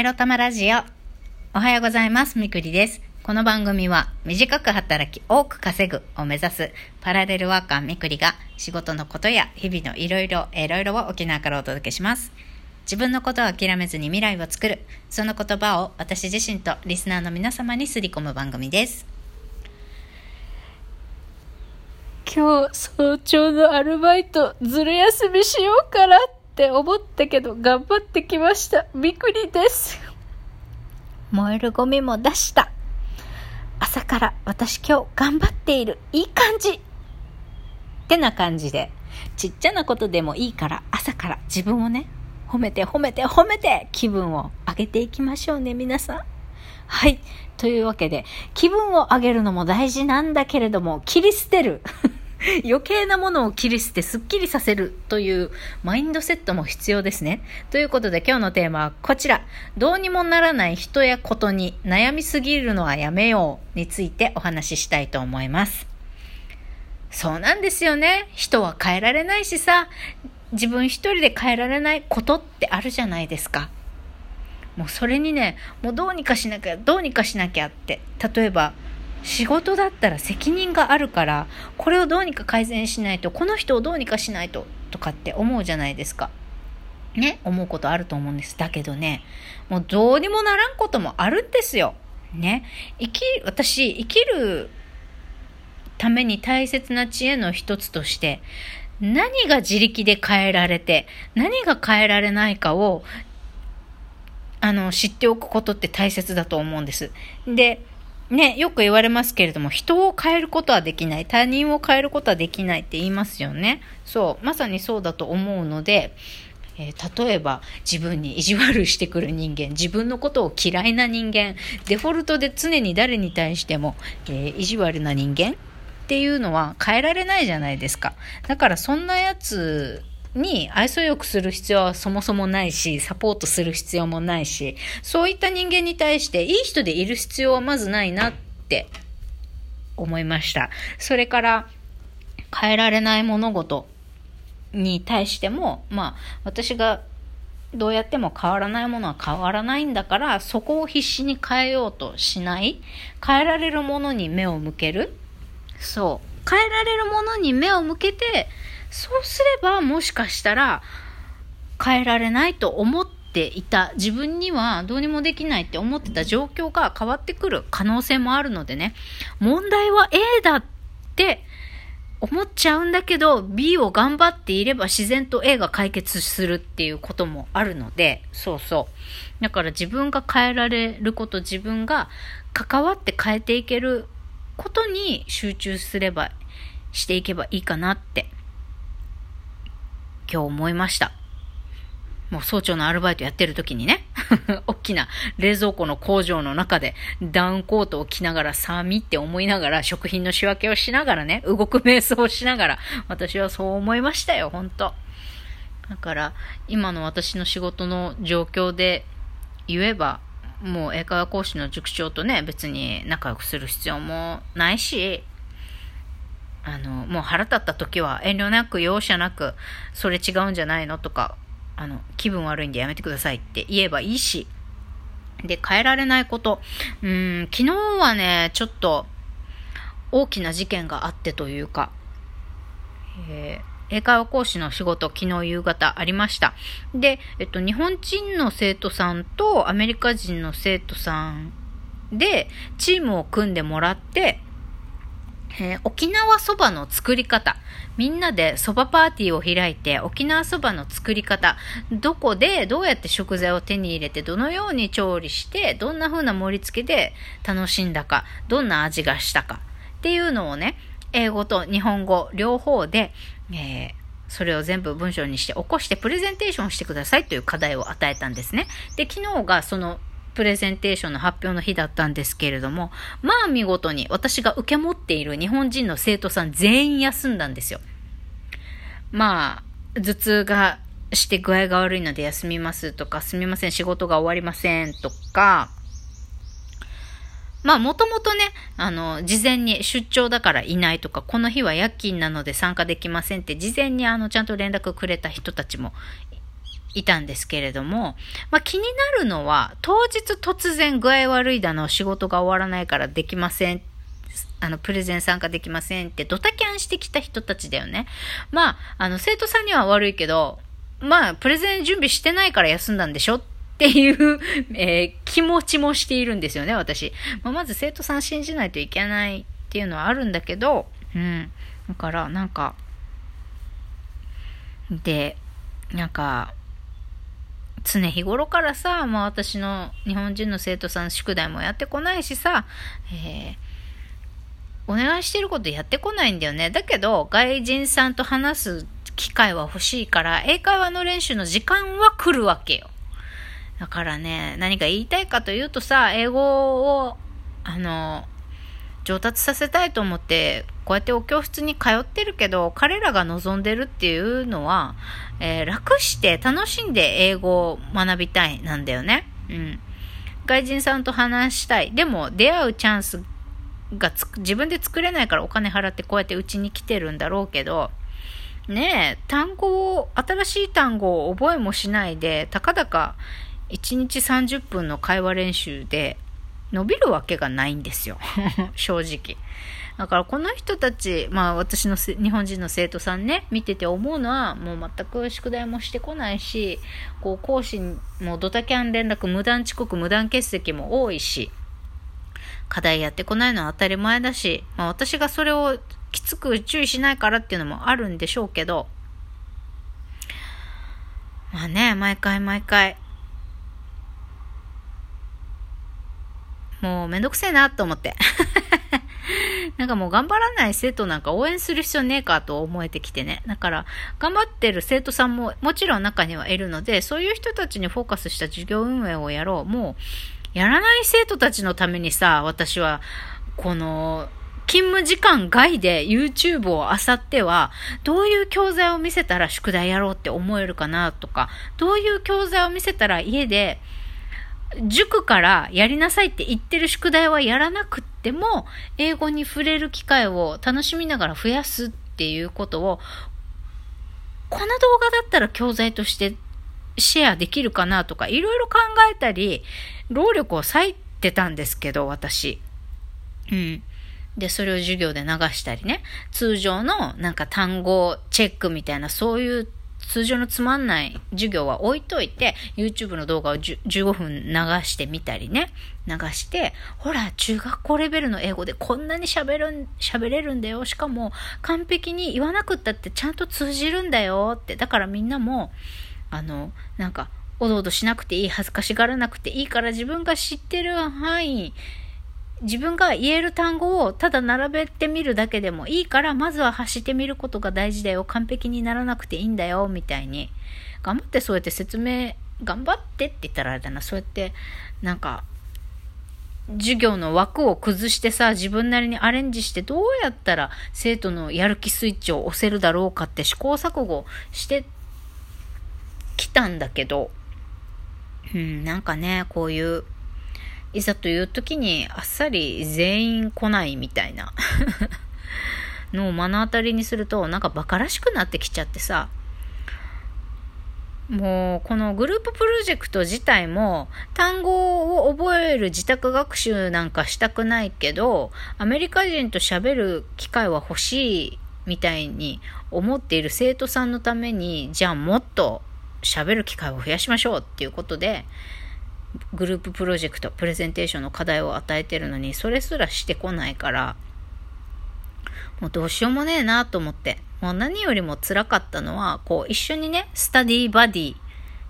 エロ玉ラジオ。おはようございます。みくりです。この番組は短く働き多く稼ぐを目指すパラレルワーカーみくりが仕事のことや日々のいろいろいろいろを沖縄からお届けします。自分のことを諦めずに未来を作る。その言葉を私自身とリスナーの皆様にすり込む番組です。今日早朝のアルバイトずる休みしようかなってって思ったけど頑張ってきました。みくりです。燃えるゴミも出した。朝から私今日頑張っている。いい感じ。ってな感じで、ちっちゃなことでもいいから朝から自分をね、褒めて褒めて褒めて気分を上げていきましょうね、皆さん。はい。というわけで、気分を上げるのも大事なんだけれども、切り捨てる。余計なものを切り捨てすっきりさせるというマインドセットも必要ですね。ということで今日のテーマはこちら。どうにもならない人やことに悩みすぎるのはやめようについてお話ししたいと思います。そうなんですよね。人は変えられないしさ、自分一人で変えられないことってあるじゃないですか。もうそれにね、もうどうにかしなきゃ、どうにかしなきゃって。例えば、仕事だったら責任があるから、これをどうにか改善しないと、この人をどうにかしないと、とかって思うじゃないですか。ね、思うことあると思うんです。だけどね、もうどうにもならんこともあるんですよ。ね。生き、私、生きるために大切な知恵の一つとして、何が自力で変えられて、何が変えられないかを、あの、知っておくことって大切だと思うんです。で、ね、よく言われますけれども、人を変えることはできない。他人を変えることはできないって言いますよね。そう、まさにそうだと思うので、えー、例えば自分に意地悪してくる人間、自分のことを嫌いな人間、デフォルトで常に誰に対しても、えー、意地悪な人間っていうのは変えられないじゃないですか。だからそんなやつに愛想よくする必要はそもそもないし、サポートする必要もないし、そういった人間に対していい人でいる必要はまずないなって思いました。それから変えられない物事に対しても、まあ私がどうやっても変わらないものは変わらないんだから、そこを必死に変えようとしない。変えられるものに目を向ける。そう。変えられるものに目を向けて、そうすればもしかしたら変えられないと思っていた自分にはどうにもできないって思ってた状況が変わってくる可能性もあるのでね、問題は A だって思っちゃうんだけど B を頑張っていれば自然と A が解決するっていうこともあるので、そうそう。だから自分が変えられること、自分が関わって変えていけることに集中すれば、していけばいいかなって。今日思いました。もう早朝のアルバイトやってる時にね、大きな冷蔵庫の工場の中でダウンコートを着ながら寒って思いながら食品の仕分けをしながらね、動く瞑想をしながら私はそう思いましたよ、本当だから今の私の仕事の状況で言えば、もう英会話講師の塾長とね、別に仲良くする必要もないし、あの、もう腹立った時は遠慮なく容赦なく、それ違うんじゃないのとか、あの、気分悪いんでやめてくださいって言えばいいし、で、変えられないこと。うん、昨日はね、ちょっと、大きな事件があってというか、えー、英会話講師の仕事、昨日夕方ありました。で、えっと、日本人の生徒さんとアメリカ人の生徒さんで、チームを組んでもらって、えー、沖縄そばの作り方。みんなでそばパーティーを開いて、沖縄そばの作り方。どこで、どうやって食材を手に入れて、どのように調理して、どんな風な盛り付けで楽しんだか、どんな味がしたか。っていうのをね、英語と日本語両方で、えー、それを全部文章にして起こしてプレゼンテーションしてくださいという課題を与えたんですね。で、昨日がそのプレゼンテーションの発表の日だったんですけれども、まあ見事に私が受け持っている日本人の生徒さん全員休んだんですよ。まあ、頭痛がして具合が悪いので休みますとか、すみません、仕事が終わりませんとか、まあ、もともとね、あの、事前に出張だからいないとか、この日は夜勤なので参加できませんって、事前にあの、ちゃんと連絡くれた人たちもいたんですけれども、まあ、気になるのは、当日突然具合悪いだの、仕事が終わらないからできません。あの、プレゼン参加できませんってドタキャンしてきた人たちだよね。まあ、あの、生徒さんには悪いけど、まあ、プレゼン準備してないから休んだんでしょっていう、えー、気持ちもしているんですよね、私。まあ、まず生徒さん信じないといけないっていうのはあるんだけど、うん。だから、なんか、で、なんか、常日頃からさ、まあ私の日本人の生徒さん宿題もやってこないしさ、えー、お願いしてることやってこないんだよね。だけど、外人さんと話す機会は欲しいから、英会話の練習の時間は来るわけよ。だからね、何か言いたいかというとさ、英語を、あの、上達させたいと思って、こうやってお教室に通ってるけど、彼らが望んでるっていうのは、えー、楽して楽しんで英語を学びたいなんだよね。うん。外人さんと話したい。でも、出会うチャンスが自分で作れないからお金払ってこうやってうちに来てるんだろうけど、ねえ、単語を、新しい単語を覚えもしないで、たかだか1日30分の会話練習で伸びるわけがないんですよ。正直。だからこの人たち、まあ私の日本人の生徒さんね、見てて思うのは、もう全く宿題もしてこないし、こう講師もドタキャン連絡、無断遅刻、無断欠席も多いし、課題やってこないのは当たり前だし、まあ私がそれをきつく注意しないからっていうのもあるんでしょうけど、まあね、毎回毎回、もうめんどくせえなと思って。なんかもう頑張らない生徒なんか応援する必要ねえかと思えてきてね。だから、頑張ってる生徒さんももちろん中にはいるので、そういう人たちにフォーカスした授業運営をやろう。もう、やらない生徒たちのためにさ、私は、この、勤務時間外で YouTube を漁っては、どういう教材を見せたら宿題やろうって思えるかなとか、どういう教材を見せたら家で塾からやりなさいって言ってる宿題はやらなくっても、英語に触れる機会を楽しみながら増やすっていうことを、この動画だったら教材としてシェアできるかなとか、いろいろ考えたり、労力を割いてたんですけど、私。うん。で、それを授業で流したりね。通常のなんか単語チェックみたいな、そういう通常のつまんない授業は置いといて、YouTube の動画を15分流してみたりね、流して、ほら、中学校レベルの英語でこんなに喋る、喋れるんだよ。しかも、完璧に言わなくったってちゃんと通じるんだよって。だからみんなも、あの、なんか、おどおどしなくていい、恥ずかしがらなくていいから自分が知ってる範囲自分が言える単語をただ並べてみるだけでもいいから、まずは発してみることが大事だよ。完璧にならなくていいんだよ。みたいに。頑張ってそうやって説明、頑張ってって言ったらあれだな。そうやって、なんか、授業の枠を崩してさ、自分なりにアレンジしてどうやったら生徒のやる気スイッチを押せるだろうかって試行錯誤してきたんだけど、うん、なんかね、こういういざという時にあっさり全員来ないみたいな。のを目の当たりにするとなんか馬鹿らしくなってきちゃってさ。もうこのグループプロジェクト自体も単語を覚える自宅学習なんかしたくないけどアメリカ人と喋る機会は欲しいみたいに思っている生徒さんのためにじゃあもっと喋る機会を増やしましょうっていうことでグループプロジェクト、プレゼンテーションの課題を与えてるのに、それすらしてこないから、もうどうしようもねえなと思って。もう何よりも辛かったのは、こう一緒にね、スタディーバディ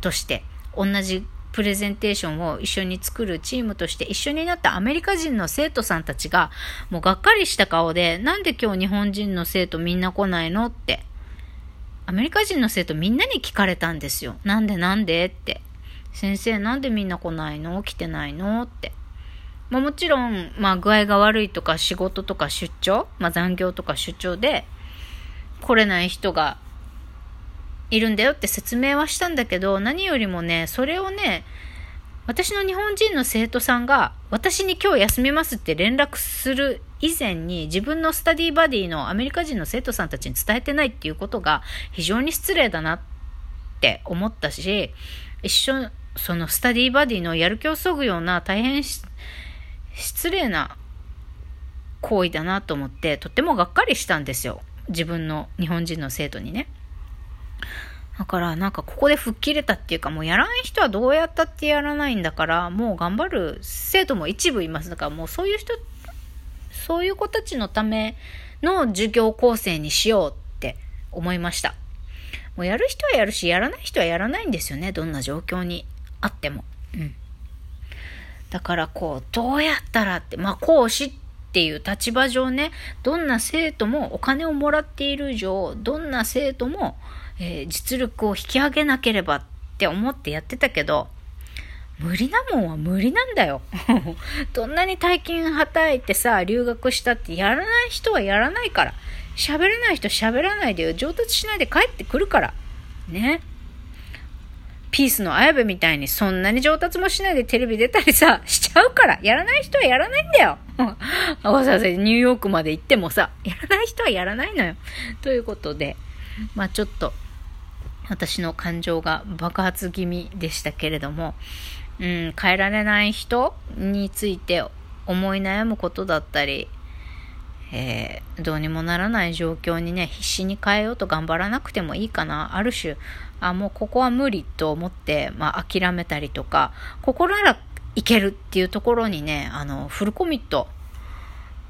として、同じプレゼンテーションを一緒に作るチームとして一緒になったアメリカ人の生徒さんたちが、もうがっかりした顔で、なんで今日日本人の生徒みんな来ないのって。アメリカ人の生徒みんなに聞かれたんですよ。なんでなんでって。先生なんでみんな来ないの？来てないの？って。まあ、もちろん、まあ、具合が悪いとか仕事とか出張、まあ、残業とか出張で来れない人がいるんだよって説明はしたんだけど、何よりもね、それをね、私の日本人の生徒さんが私に今日休みますって連絡する以前に自分のスタディバディのアメリカ人の生徒さんたちに伝えてないっていうことが非常に失礼だなって思ったし、一緒、そのスタディーバディのやる気をそぐような大変失礼な行為だなと思って、とってもがっかりしたんですよ。自分の日本人の生徒にね。だからなんかここで吹っ切れたっていうかもうやらない人はどうやったってやらないんだからもう頑張る生徒も一部います。だからもうそういう人、そういう子たちのための授業構成にしようって思いました。もうやる人はやるし、やらない人はやらないんですよね。どんな状況にあっても。うん。だからこう、どうやったらって、まあ講師っていう立場上ね、どんな生徒もお金をもらっている以上、どんな生徒もえー、実力を引き上げなければって思ってやってたけど、無理なもんは無理なんだよ。どんなに大金はたいてさ、留学したってやらない人はやらないから。喋れない人喋らないで上達しないで帰ってくるから。ね。ピースの綾部みたいにそんなに上達もしないでテレビ出たりさ、しちゃうから。やらない人はやらないんだよ。わざわざニューヨークまで行ってもさ、やらない人はやらないのよ。ということで、まあちょっと、私の感情が爆発気味でしたけれども、うん、変えられない人について思い悩むことだったり、えー、どうにもならない状況にね、必死に変えようと頑張らなくてもいいかな。ある種、あ、もうここは無理と思って、まあ諦めたりとか、ここならいけるっていうところにね、あの、フルコミット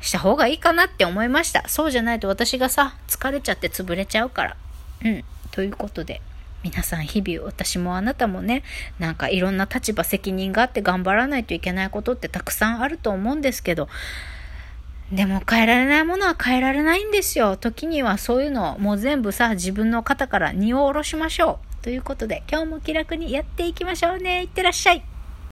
した方がいいかなって思いました。そうじゃないと私がさ、疲れちゃって潰れちゃうから。うん。ということで、皆さん日々私もあなたもね、なんかいろんな立場責任があって頑張らないといけないことってたくさんあると思うんですけど、でも変えられないものは変えられないんですよ。時にはそういうのをもう全部さ、自分の肩から荷を下ろしましょう。ということで、今日も気楽にやっていきましょうね。いってらっしゃい。